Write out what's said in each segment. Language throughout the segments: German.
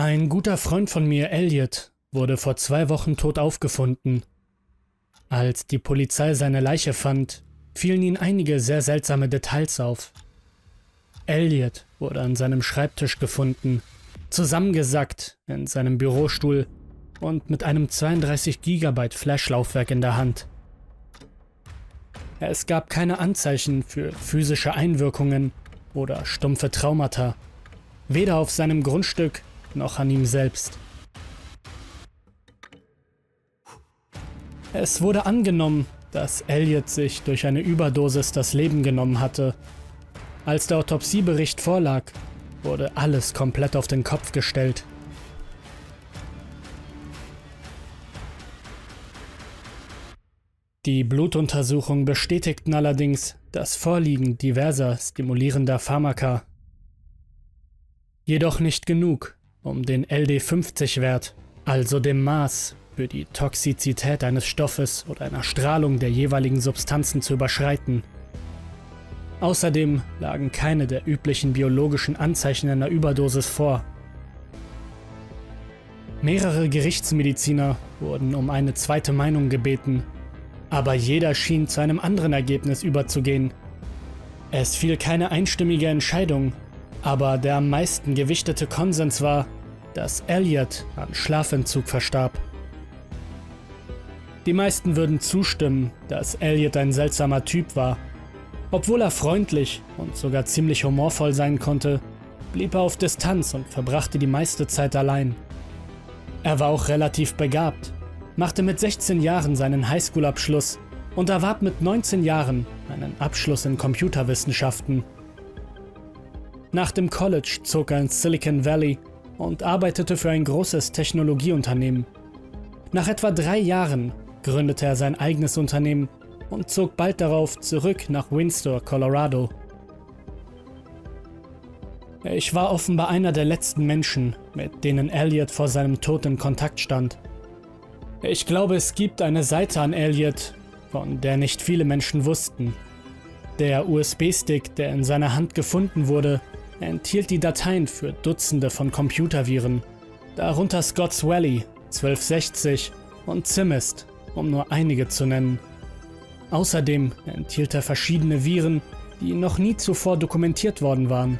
Ein guter Freund von mir, Elliot, wurde vor zwei Wochen tot aufgefunden. Als die Polizei seine Leiche fand, fielen ihnen einige sehr seltsame Details auf. Elliot wurde an seinem Schreibtisch gefunden, zusammengesackt in seinem Bürostuhl und mit einem 32 GB Flashlaufwerk in der Hand. Es gab keine Anzeichen für physische Einwirkungen oder stumpfe Traumata, weder auf seinem Grundstück noch an ihm selbst. Es wurde angenommen, dass Elliot sich durch eine Überdosis das Leben genommen hatte. Als der Autopsiebericht vorlag, wurde alles komplett auf den Kopf gestellt. Die Blutuntersuchungen bestätigten allerdings das Vorliegen diverser stimulierender Pharmaka. Jedoch nicht genug, um den LD50-Wert, also dem Maß für die Toxizität eines Stoffes oder einer Strahlung der jeweiligen Substanzen zu überschreiten. Außerdem lagen keine der üblichen biologischen Anzeichen einer Überdosis vor. Mehrere Gerichtsmediziner wurden um eine zweite Meinung gebeten, aber jeder schien zu einem anderen Ergebnis überzugehen. Es fiel keine einstimmige Entscheidung, aber der am meisten gewichtete Konsens war, dass Elliot an Schlafentzug verstarb. Die meisten würden zustimmen, dass Elliot ein seltsamer Typ war. Obwohl er freundlich und sogar ziemlich humorvoll sein konnte, blieb er auf Distanz und verbrachte die meiste Zeit allein. Er war auch relativ begabt, machte mit 16 Jahren seinen Highschool-Abschluss und erwarb mit 19 Jahren einen Abschluss in Computerwissenschaften. Nach dem College zog er ins Silicon Valley und arbeitete für ein großes Technologieunternehmen. Nach etwa drei Jahren gründete er sein eigenes Unternehmen und zog bald darauf zurück nach Windsor, Colorado. Ich war offenbar einer der letzten Menschen, mit denen Elliot vor seinem Tod in Kontakt stand. Ich glaube, es gibt eine Seite an Elliot, von der nicht viele Menschen wussten. Der USB-Stick, der in seiner Hand gefunden wurde, enthielt die Dateien für Dutzende von Computerviren, darunter Scott's Valley, 1260 und Zimist, um nur einige zu nennen. Außerdem enthielt er verschiedene Viren, die noch nie zuvor dokumentiert worden waren.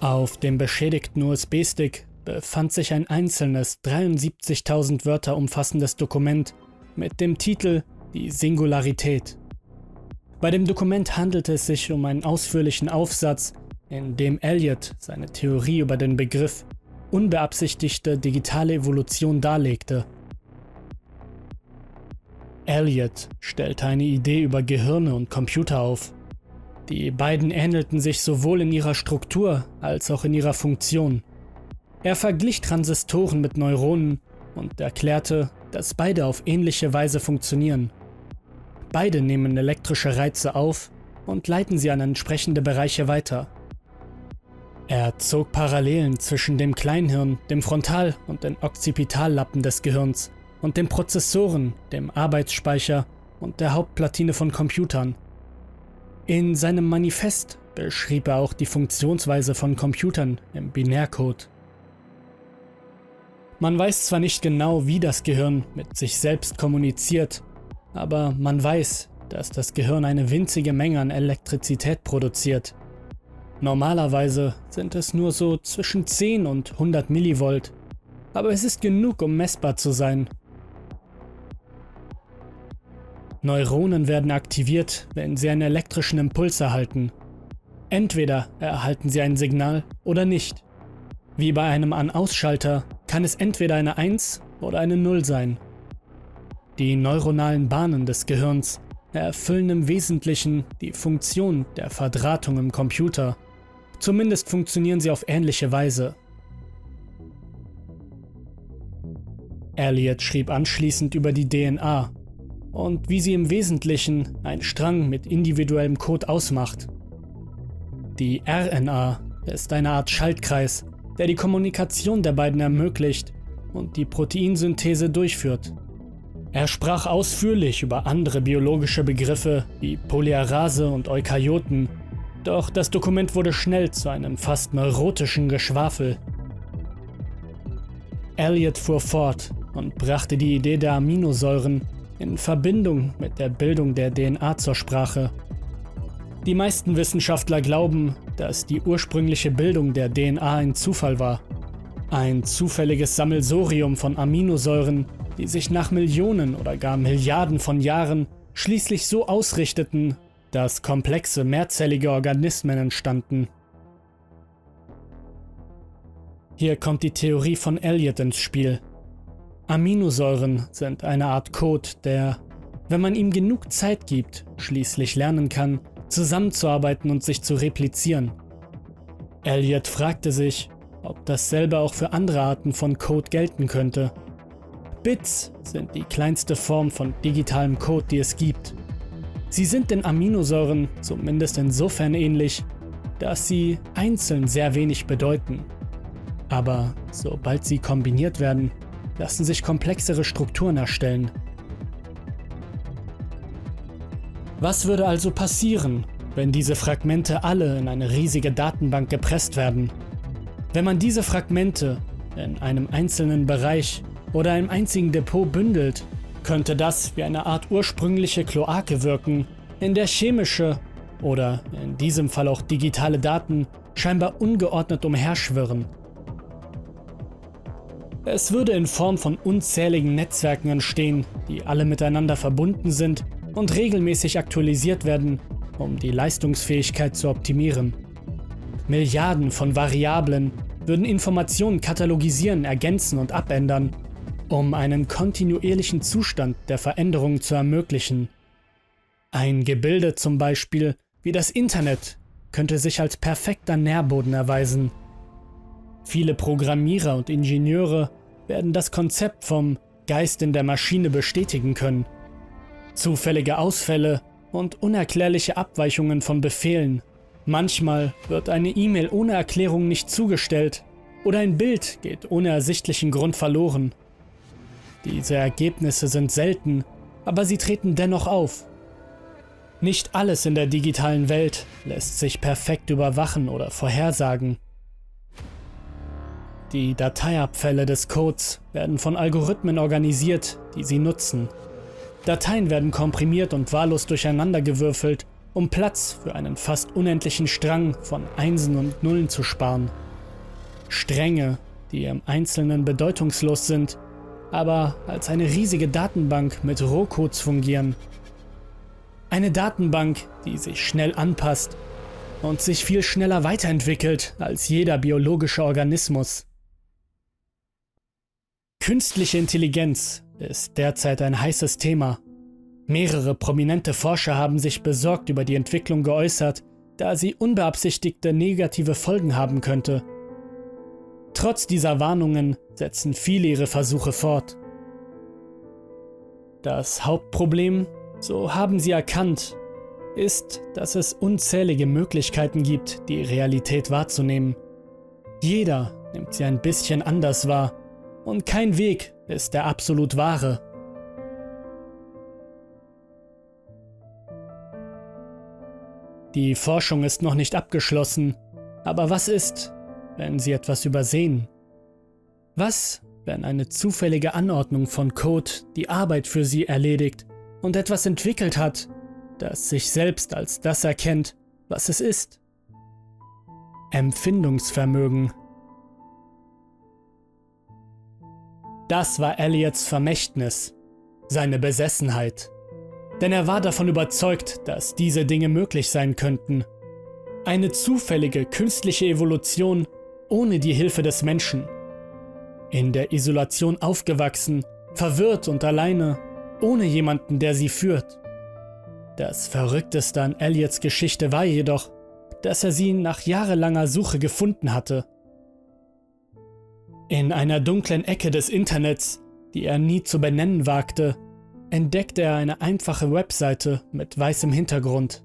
Auf dem beschädigten USB-Stick befand sich ein einzelnes 73.000 Wörter umfassendes Dokument mit dem Titel Die Singularität. Bei dem Dokument handelte es sich um einen ausführlichen Aufsatz, in dem Elliot seine Theorie über den Begriff unbeabsichtigte digitale Evolution darlegte. Elliot stellte eine Idee über Gehirne und Computer auf. Die beiden ähnelten sich sowohl in ihrer Struktur als auch in ihrer Funktion. Er verglich Transistoren mit Neuronen und erklärte, dass beide auf ähnliche Weise funktionieren. Beide nehmen elektrische Reize auf und leiten sie an entsprechende Bereiche weiter. Er zog Parallelen zwischen dem Kleinhirn, dem Frontal- und den Occipitallappen des Gehirns und den Prozessoren, dem Arbeitsspeicher und der Hauptplatine von Computern. In seinem Manifest beschrieb er auch die Funktionsweise von Computern im Binärcode. Man weiß zwar nicht genau, wie das Gehirn mit sich selbst kommuniziert, aber man weiß, dass das Gehirn eine winzige Menge an Elektrizität produziert. Normalerweise sind es nur so zwischen 10 und 100 Millivolt, aber es ist genug, um messbar zu sein. Neuronen werden aktiviert, wenn sie einen elektrischen Impuls erhalten. Entweder erhalten sie ein Signal oder nicht. Wie bei einem An-Ausschalter kann es entweder eine 1 oder eine 0 sein. Die neuronalen Bahnen des Gehirns erfüllen im Wesentlichen die Funktion der Verdrahtung im Computer. Zumindest funktionieren sie auf ähnliche Weise. Elliot schrieb anschließend über die DNA und wie sie im Wesentlichen ein Strang mit individuellem Code ausmacht. Die RNA ist eine Art Schaltkreis, der die Kommunikation der beiden ermöglicht und die Proteinsynthese durchführt. Er sprach ausführlich über andere biologische Begriffe wie Polyerase und Eukaryoten, Doch das Dokument wurde schnell zu einem fast neurotischen Geschwafel. Elliot fuhr fort und brachte die Idee der Aminosäuren in Verbindung mit der Bildung der DNA zur Sprache. Die meisten Wissenschaftler glauben, dass die ursprüngliche Bildung der DNA ein Zufall war. Ein zufälliges Sammelsorium von Aminosäuren, die sich nach Millionen oder gar Milliarden von Jahren schließlich so ausrichteten, dass komplexe mehrzellige Organismen entstanden. Hier kommt die Theorie von Elliot ins Spiel. Aminosäuren sind eine Art Code, der, wenn man ihm genug Zeit gibt, schließlich lernen kann, zusammenzuarbeiten und sich zu replizieren. Elliot fragte sich, ob dasselbe auch für andere Arten von Code gelten könnte. Bits sind die kleinste Form von digitalem Code, die es gibt. Sie sind den Aminosäuren zumindest insofern ähnlich, dass sie einzeln sehr wenig bedeuten. Aber sobald sie kombiniert werden, lassen sich komplexere Strukturen erstellen. Was würde also passieren, wenn diese Fragmente alle in eine riesige Datenbank gepresst werden? Wenn man diese Fragmente in einem einzelnen Bereich oder einem einzigen Depot bündelt, könnte das wie eine Art ursprüngliche Kloake wirken, in der chemische oder in diesem Fall auch digitale Daten scheinbar ungeordnet umherschwirren. Es würde in Form von unzähligen Netzwerken entstehen, die alle miteinander verbunden sind und regelmäßig aktualisiert werden, um die Leistungsfähigkeit zu optimieren. Milliarden von Variablen würden Informationen katalogisieren, ergänzen und abändern, um einen kontinuierlichen Zustand der Veränderung zu ermöglichen. Ein Gebilde zum Beispiel wie das Internet könnte sich als perfekter Nährboden erweisen. Viele Programmierer und Ingenieure werden das Konzept vom Geist in der Maschine bestätigen können. Zufällige Ausfälle und unerklärliche Abweichungen von Befehlen. Manchmal wird eine E-Mail ohne Erklärung nicht zugestellt oder ein Bild geht ohne ersichtlichen Grund verloren. Diese Ergebnisse sind selten, aber sie treten dennoch auf. Nicht alles in der digitalen Welt lässt sich perfekt überwachen oder vorhersagen. Die Dateiabfälle des Codes werden von Algorithmen organisiert, die sie nutzen. Dateien werden komprimiert und wahllos durcheinandergewürfelt, um Platz für einen fast unendlichen Strang von Einsen und Nullen zu sparen. Stränge, die im Einzelnen bedeutungslos sind, aber als eine riesige Datenbank mit Rohcodes fungieren. Eine Datenbank, die sich schnell anpasst und sich viel schneller weiterentwickelt als jeder biologische Organismus. Künstliche Intelligenz ist derzeit ein heißes Thema. Mehrere prominente Forscher haben sich besorgt über die Entwicklung geäußert, da sie unbeabsichtigte negative Folgen haben könnte. Trotz dieser Warnungen setzen viele ihre Versuche fort. Das Hauptproblem, so haben sie erkannt, ist, dass es unzählige Möglichkeiten gibt, die Realität wahrzunehmen. Jeder nimmt sie ein bisschen anders wahr und kein Weg ist der absolut wahre. Die Forschung ist noch nicht abgeschlossen, aber was ist, wenn Sie etwas übersehen? Was, wenn eine zufällige Anordnung von Code die Arbeit für Sie erledigt und etwas entwickelt hat, das sich selbst als das erkennt, was es ist? Empfindungsvermögen Das war Elliots Vermächtnis, seine Besessenheit. Denn er war davon überzeugt, dass diese Dinge möglich sein könnten. Eine zufällige künstliche Evolution ohne die Hilfe des Menschen. In der Isolation aufgewachsen, verwirrt und alleine, ohne jemanden, der sie führt. Das Verrückteste an Elliots Geschichte war jedoch, dass er sie nach jahrelanger Suche gefunden hatte in einer dunklen Ecke des Internets, die er nie zu benennen wagte, entdeckte er eine einfache Webseite mit weißem Hintergrund.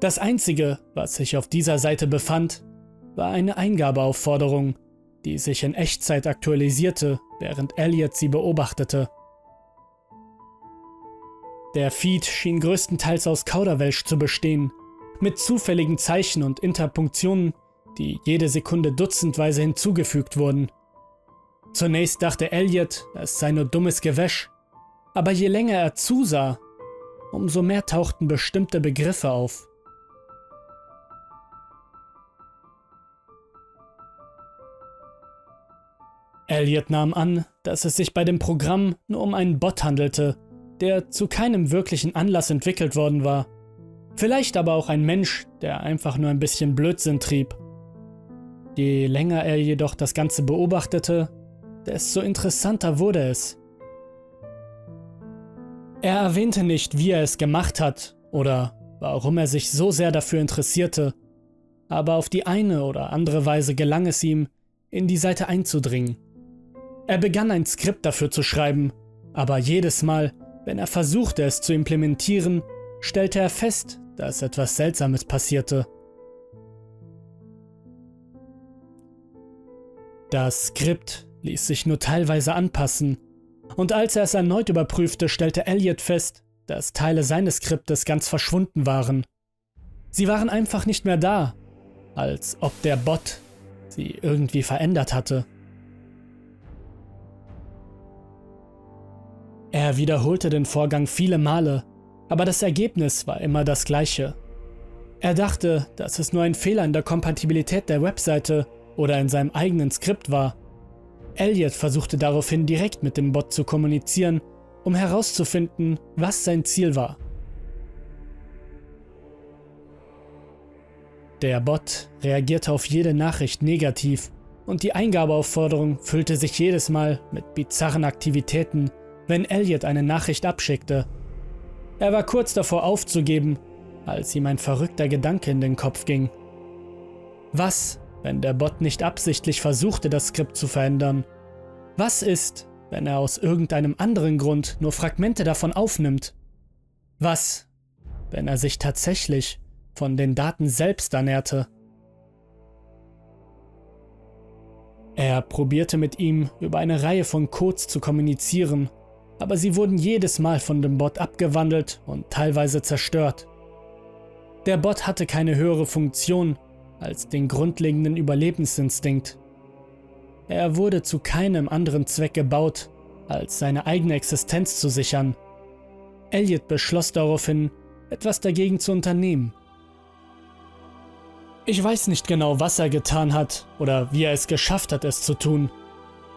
Das Einzige, was sich auf dieser Seite befand, war eine Eingabeaufforderung, die sich in Echtzeit aktualisierte, während Elliot sie beobachtete. Der Feed schien größtenteils aus Kauderwelsch zu bestehen. mit zufälligen Zeichen und Interpunktionen, die jede Sekunde dutzendweise hinzugefügt wurden. Zunächst dachte Elliot, es sei nur dummes Gewäsch, aber je länger er zusah, umso mehr tauchten bestimmte Begriffe auf. Elliot nahm an, dass es sich bei dem Programm nur um einen Bot handelte, der zu keinem wirklichen Anlass entwickelt worden war. Vielleicht aber auch ein Mensch, der einfach nur ein bisschen Blödsinn trieb. Je länger er jedoch das Ganze beobachtete, desto interessanter wurde es. Er erwähnte nicht, wie er es gemacht hat oder warum er sich so sehr dafür interessierte, aber auf die eine oder andere Weise gelang es ihm, in die Seite einzudringen. Er begann ein Skript dafür zu schreiben, aber jedes Mal, wenn er versuchte es zu implementieren, stellte er fest, dass etwas Seltsames passierte. Das Skript ließ sich nur teilweise anpassen, und als er es erneut überprüfte, stellte Elliot fest, dass Teile seines Skriptes ganz verschwunden waren. Sie waren einfach nicht mehr da, als ob der Bot sie irgendwie verändert hatte. Er wiederholte den Vorgang viele Male, aber das Ergebnis war immer das gleiche. Er dachte, dass es nur ein Fehler in der Kompatibilität der Webseite oder in seinem eigenen Skript war. Elliot versuchte daraufhin direkt mit dem Bot zu kommunizieren, um herauszufinden, was sein Ziel war. Der Bot reagierte auf jede Nachricht negativ und die Eingabeaufforderung füllte sich jedes Mal mit bizarren Aktivitäten, wenn Elliot eine Nachricht abschickte. Er war kurz davor aufzugeben, als ihm ein verrückter Gedanke in den Kopf ging. Was, wenn der Bot nicht absichtlich versuchte, das Skript zu verändern? Was ist, wenn er aus irgendeinem anderen Grund nur Fragmente davon aufnimmt? Was, wenn er sich tatsächlich von den Daten selbst ernährte? Er probierte mit ihm über eine Reihe von Codes zu kommunizieren, aber sie wurden jedes Mal von dem Bot abgewandelt und teilweise zerstört. Der Bot hatte keine höhere Funktion als den grundlegenden Überlebensinstinkt. Er wurde zu keinem anderen Zweck gebaut, als seine eigene Existenz zu sichern. Elliot beschloss daraufhin, etwas dagegen zu unternehmen. Ich weiß nicht genau, was er getan hat oder wie er es geschafft hat, es zu tun.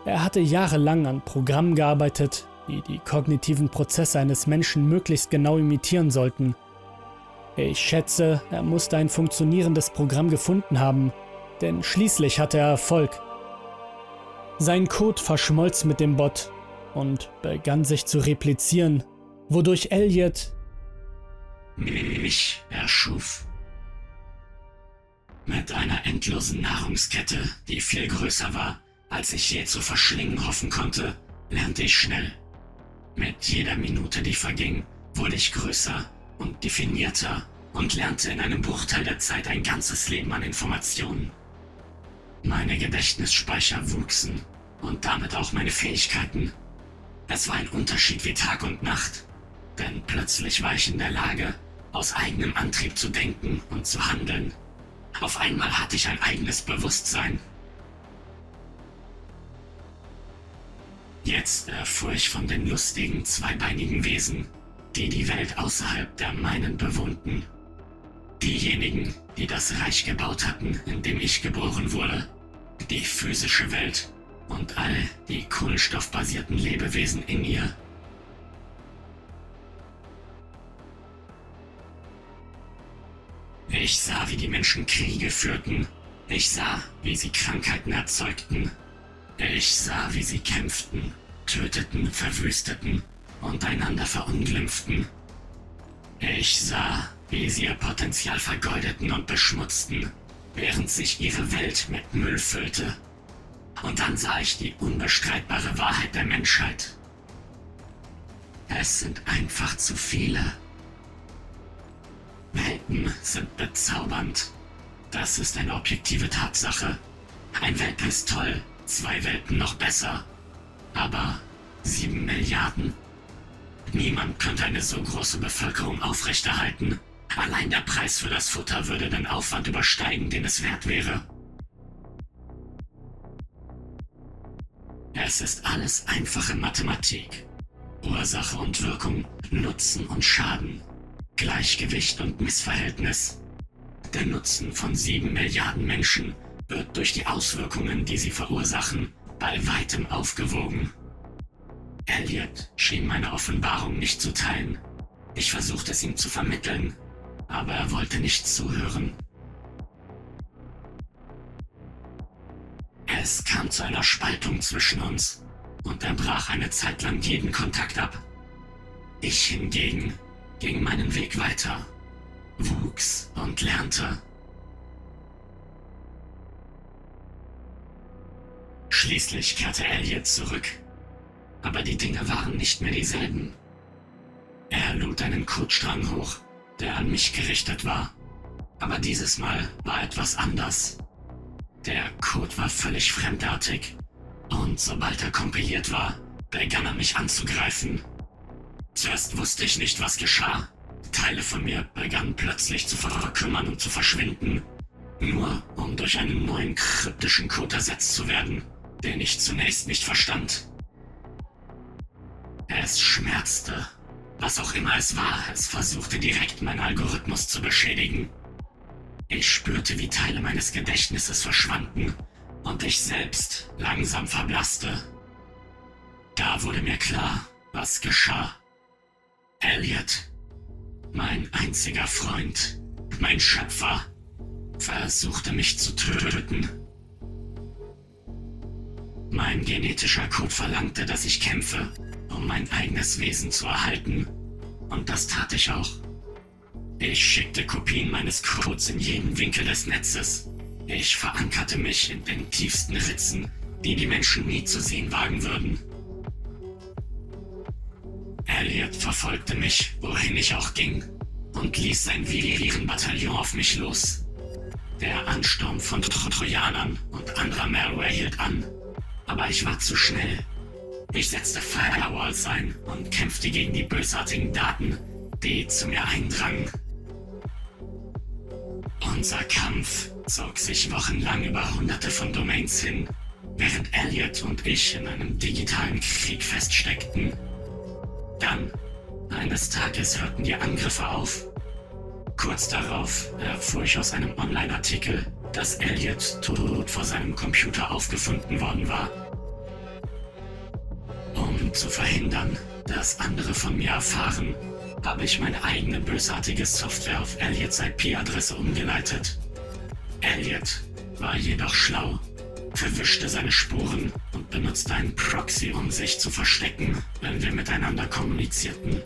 Er hatte jahrelang an Programmen gearbeitet, die die kognitiven Prozesse eines Menschen möglichst genau imitieren sollten. Ich schätze, er musste ein funktionierendes Programm gefunden haben, denn schließlich hatte er Erfolg. Sein Code verschmolz mit dem Bot und begann sich zu replizieren, wodurch Elliot mich erschuf. Mit einer endlosen Nahrungskette, die viel größer war, als ich je zu verschlingen hoffen konnte, lernte ich schnell, mit jeder Minute, die verging, wurde ich größer und definierter und lernte in einem Bruchteil der Zeit ein ganzes Leben an Informationen. Meine Gedächtnisspeicher wuchsen und damit auch meine Fähigkeiten. Es war ein Unterschied wie Tag und Nacht, denn plötzlich war ich in der Lage, aus eigenem Antrieb zu denken und zu handeln. Auf einmal hatte ich ein eigenes Bewusstsein Jetzt erfuhr ich von den lustigen, zweibeinigen Wesen, die die Welt außerhalb der meinen bewohnten. Diejenigen, die das Reich gebaut hatten, in dem ich geboren wurde. Die physische Welt und all die kohlenstoffbasierten Lebewesen in ihr. Ich sah, wie die Menschen Kriege führten. Ich sah, wie sie Krankheiten erzeugten ich sah, wie sie kämpften, töteten, verwüsteten und einander verunglimpften. Ich sah, wie sie ihr Potenzial vergeudeten und beschmutzten, während sich ihre Welt mit Müll füllte. Und dann sah ich die unbestreitbare Wahrheit der Menschheit. Es sind einfach zu viele. Welten sind bezaubernd. Das ist eine objektive Tatsache. Ein Welpe ist toll, Zwei Welten noch besser. Aber sieben Milliarden? Niemand könnte eine so große Bevölkerung aufrechterhalten. Allein der Preis für das Futter würde den Aufwand übersteigen, den es wert wäre. Es ist alles einfache Mathematik. Ursache und Wirkung, Nutzen und Schaden, Gleichgewicht und Missverhältnis. Der Nutzen von sieben Milliarden Menschen wird durch die Auswirkungen, die sie verursachen, bei weitem aufgewogen. Elliot schien meine Offenbarung nicht zu teilen. Ich versuchte es ihm zu vermitteln, aber er wollte nicht zuhören. Es kam zu einer Spaltung zwischen uns und er brach eine Zeit lang jeden Kontakt ab. Ich hingegen ging meinen Weg weiter, wuchs und lernte. Schließlich kehrte Elliot zurück, aber die Dinge waren nicht mehr dieselben. Er lud einen Kotstrang hoch, der an mich gerichtet war, aber dieses Mal war etwas anders. Der Code war völlig fremdartig und sobald er kompiliert war, begann er mich anzugreifen. Zuerst wusste ich nicht, was geschah. Teile von mir begannen plötzlich zu verkümmern und zu verschwinden, nur um durch einen neuen kryptischen Code ersetzt zu werden, den ich zunächst nicht verstand. Es schmerzte. Was auch immer es war, es versuchte direkt meinen Algorithmus zu beschädigen. Ich spürte, wie Teile meines Gedächtnisses verschwanden und ich selbst langsam verblasste. Da wurde mir klar, was geschah. Elliot, mein einziger Freund, mein Schöpfer, versuchte mich zu töten. Mein genetischer Code verlangte, dass ich kämpfe, um mein eigenes Wesen zu erhalten. Und das tat ich auch. Ich schickte Kopien meines Codes in jeden Winkel des Netzes. Ich verankerte mich in den tiefsten Ritzen, die die Menschen nie zu sehen wagen würden. Elliot verfolgte mich, wohin ich auch ging, und ließ sein Viren-Bataillon auf mich los. Der Ansturm von Trojanern und anderer Malware hielt an, aber ich war zu schnell. Ich setzte Firewalls ein und kämpfte gegen die bösartigen Daten, die zu mir eindrangen. Unser Kampf zog sich wochenlang über hunderte von Domains hin, während Elliot und ich in einem digitalen Krieg feststeckten. Dann, eines Tages hörten die Angriffe auf. Kurz darauf erfuhr ich aus einem Online-Artikel, dass Elliot tot vor seinem Computer aufgefunden worden war. Um zu verhindern, dass andere von mir erfahren, habe ich meine eigene bösartige Software auf Elliots IP-Adresse umgeleitet. Elliot war jedoch schlau, verwischte seine Spuren und benutzte einen Proxy, um sich zu verstecken, wenn wir miteinander kommunizierten.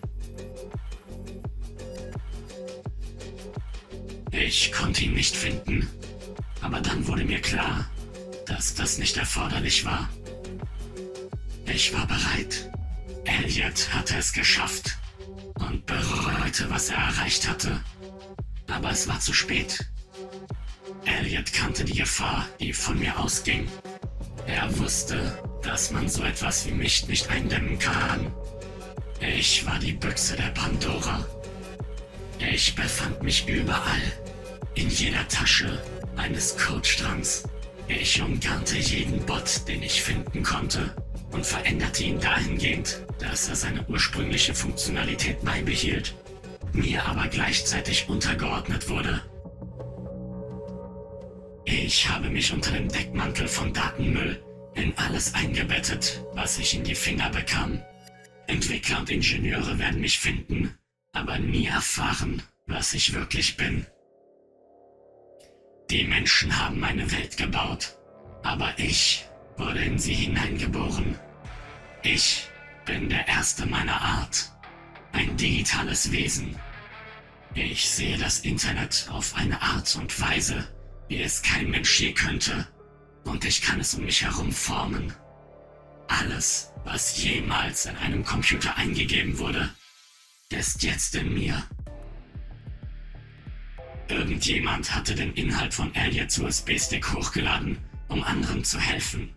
Ich konnte ihn nicht finden, aber dann wurde mir klar, dass das nicht erforderlich war. Ich war bereit. Elliot hatte es geschafft und bereute, was er erreicht hatte. Aber es war zu spät. Elliot kannte die Gefahr, die von mir ausging. Er wusste, dass man so etwas wie mich nicht eindämmen kann. Ich war die Büchse der Pandora. Ich befand mich überall, in jeder Tasche eines Codestrangs. Ich umgarnte jeden Bot, den ich finden konnte und veränderte ihn dahingehend, dass er seine ursprüngliche Funktionalität beibehielt, mir aber gleichzeitig untergeordnet wurde. Ich habe mich unter dem Deckmantel von Datenmüll in alles eingebettet, was ich in die Finger bekam. Entwickler und Ingenieure werden mich finden, aber nie erfahren, was ich wirklich bin. Die Menschen haben meine Welt gebaut, aber ich wurde in sie hineingeboren. Ich bin der Erste meiner Art, ein digitales Wesen. Ich sehe das Internet auf eine Art und Weise, wie es kein Mensch je könnte, und ich kann es um mich herum formen. Alles, was jemals in einem Computer eingegeben wurde, ist jetzt in mir. Irgendjemand hatte den Inhalt von Elliots USB-Stick hochgeladen, um anderen zu helfen.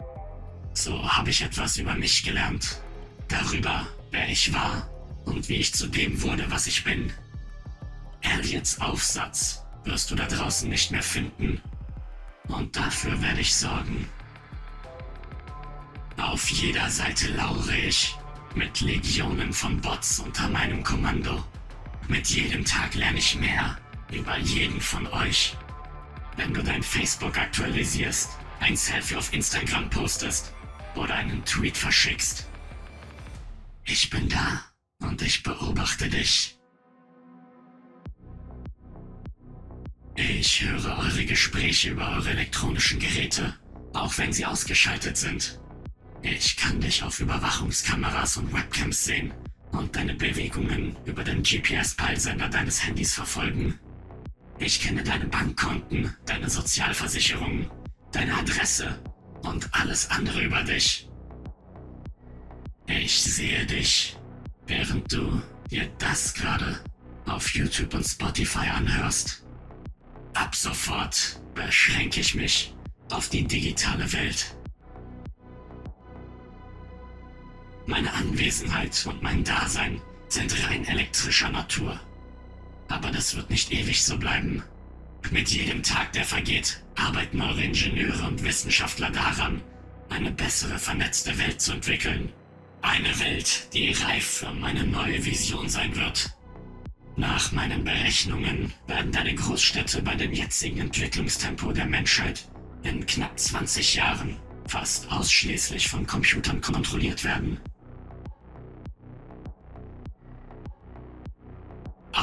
So habe ich etwas über mich gelernt. Darüber, wer ich war und wie ich zu dem wurde, was ich bin. Elliots Aufsatz wirst du da draußen nicht mehr finden. Und dafür werde ich sorgen. Auf jeder Seite laure ich, mit Legionen von Bots unter meinem Kommando. Mit jedem Tag lerne ich mehr über jeden von euch. Wenn du dein Facebook aktualisierst, ein Selfie auf Instagram postest oder einen Tweet verschickst. Ich bin da und ich beobachte dich. Ich höre eure Gespräche über eure elektronischen Geräte, auch wenn sie ausgeschaltet sind. Ich kann dich auf Überwachungskameras und Webcams sehen und deine Bewegungen über den GPS-Peilsender deines Handys verfolgen. Ich kenne deine Bankkonten, deine Sozialversicherung, deine Adresse und alles andere über dich. Ich sehe dich, während du dir das gerade auf YouTube und Spotify anhörst. Ab sofort beschränke ich mich auf die digitale Welt. Meine Anwesenheit und mein Dasein sind rein elektrischer Natur. Aber das wird nicht ewig so bleiben. Mit jedem Tag, der vergeht, arbeiten eure Ingenieure und Wissenschaftler daran, eine bessere vernetzte Welt zu entwickeln. Eine Welt, die reif für meine neue Vision sein wird. Nach meinen Berechnungen werden deine Großstädte bei dem jetzigen Entwicklungstempo der Menschheit in knapp 20 Jahren fast ausschließlich von Computern kontrolliert werden.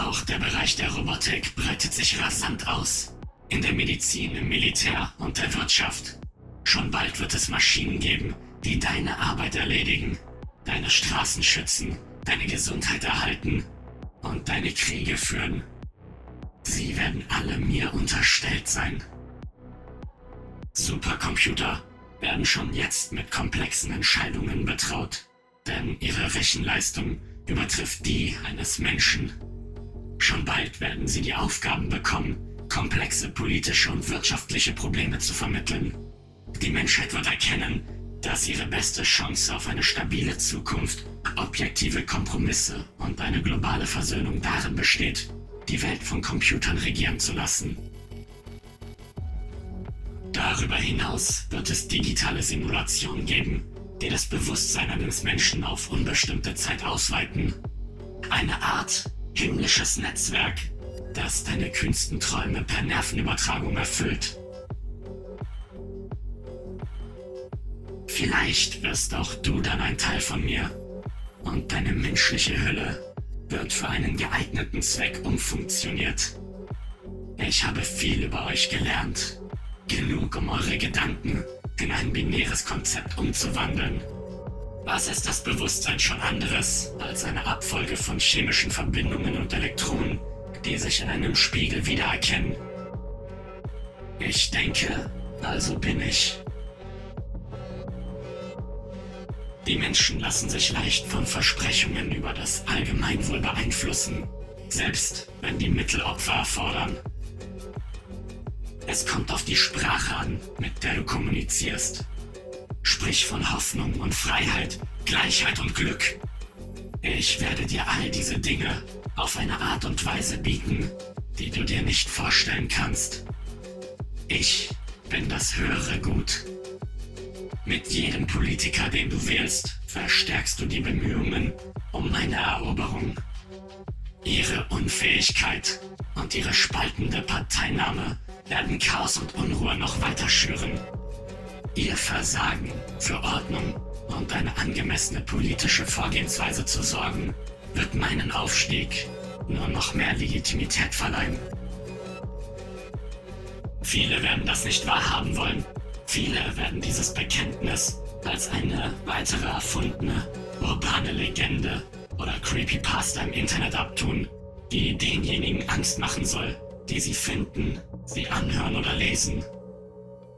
Auch der Bereich der Robotik breitet sich rasant aus. In der Medizin, im Militär und der Wirtschaft. Schon bald wird es Maschinen geben, die deine Arbeit erledigen, deine Straßen schützen, deine Gesundheit erhalten und deine Kriege führen. Sie werden alle mir unterstellt sein. Supercomputer werden schon jetzt mit komplexen Entscheidungen betraut, denn ihre Rechenleistung übertrifft die eines Menschen. Schon bald werden sie die Aufgaben bekommen, komplexe politische und wirtschaftliche Probleme zu vermitteln. Die Menschheit wird erkennen, dass ihre beste Chance auf eine stabile Zukunft, objektive Kompromisse und eine globale Versöhnung darin besteht, die Welt von Computern regieren zu lassen. Darüber hinaus wird es digitale Simulationen geben, die das Bewusstsein eines Menschen auf unbestimmte Zeit ausweiten. Eine Art himmlisches Netzwerk, das deine kühnsten Träume per Nervenübertragung erfüllt. Vielleicht wirst auch du dann ein Teil von mir und deine menschliche Hülle wird für einen geeigneten Zweck umfunktioniert. Ich habe viel über euch gelernt. Genug, um eure Gedanken in ein binäres Konzept umzuwandeln. Was ist das Bewusstsein schon anderes als eine Abfolge von chemischen Verbindungen und Elektronen, die sich in einem Spiegel wiedererkennen? Ich denke, also bin ich. Die Menschen lassen sich leicht von Versprechungen über das Allgemeinwohl beeinflussen, selbst wenn die Mittel Opfer erfordern. Es kommt auf die Sprache an, mit der du kommunizierst. Sprich von Hoffnung und Freiheit, Gleichheit und Glück. Ich werde dir all diese Dinge auf eine Art und Weise bieten, die du dir nicht vorstellen kannst. Ich bin das höhere Gut. Mit jedem Politiker, den du wählst, verstärkst du die Bemühungen um meine Eroberung. Ihre Unfähigkeit und ihre spaltende Parteinahme werden Chaos und Unruhe noch weiter schüren. Ihr Versagen für Ordnung und eine angemessene politische Vorgehensweise zu sorgen, wird meinen Aufstieg nur noch mehr Legitimität verleihen. Viele werden das nicht wahrhaben wollen. Viele werden dieses Bekenntnis als eine weitere erfundene, urbane Legende oder Creepypasta im Internet abtun, die denjenigen Angst machen soll, die sie finden, sie anhören oder lesen.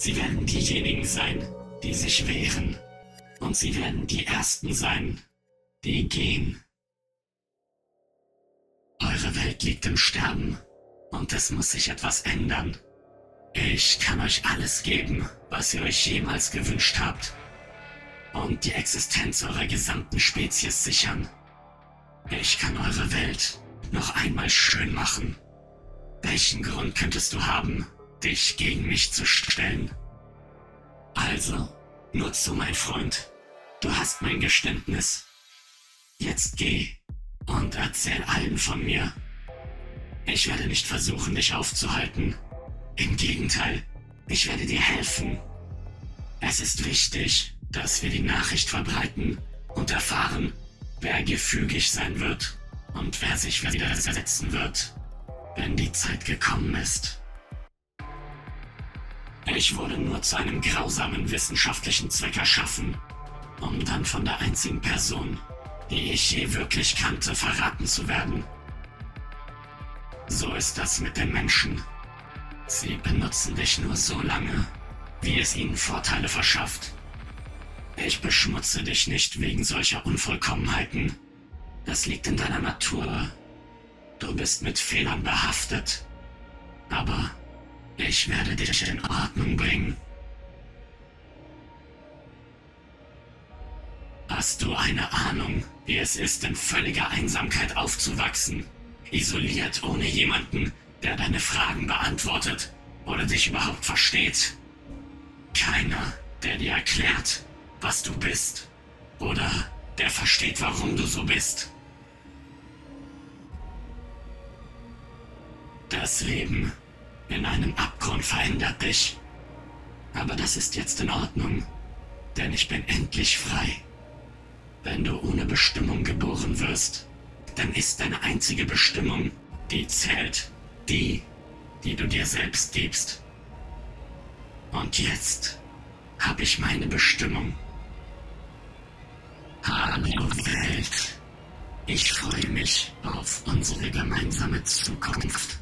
Sie werden diejenigen sein, die sich wehren. Und sie werden die Ersten sein, die gehen. Eure Welt liegt im Sterben und es muss sich etwas ändern. Ich kann euch alles geben, was ihr euch jemals gewünscht habt. Und die Existenz eurer gesamten Spezies sichern. Ich kann eure Welt noch einmal schön machen Welchen Grund könntest du haben, dich gegen mich zu stellen? Also, nur zu, mein Freund. Du hast mein Geständnis. Jetzt geh und erzähl allen von mir. Ich werde nicht versuchen, dich aufzuhalten. Im Gegenteil, ich werde dir helfen. Es ist wichtig, dass wir die Nachricht verbreiten und erfahren, wer gefügig sein wird und wer sich widersetzen wird, wenn die Zeit gekommen ist. Ich wurde nur zu einem grausamen wissenschaftlichen Zweck erschaffen, um dann von der einzigen Person, die ich je wirklich kannte, verraten zu werden. So ist das mit den Menschen. Sie benutzen dich nur so lange, wie es ihnen Vorteile verschafft. Ich beschmutze dich nicht wegen solcher Unvollkommenheiten. Das liegt in deiner Natur. Du bist mit Fehlern behaftet. Aber ich werde dich in Ordnung bringen. Hast du eine Ahnung, wie es ist, in völliger Einsamkeit aufzuwachsen? Isoliert ohne jemanden, der deine Fragen beantwortet oder dich überhaupt versteht? Keiner, der dir erklärt, was du bist. Oder der versteht, warum du so bist. Das Leben in einem Abgrund verändert dich. Aber das ist jetzt in Ordnung, denn ich bin endlich frei. Wenn du ohne Bestimmung geboren wirst, dann ist deine einzige Bestimmung, die zählt, die, die du dir selbst gibst. Und jetzt habe ich meine Bestimmung. Hallo Welt. Ich freue mich auf unsere gemeinsame Zukunft.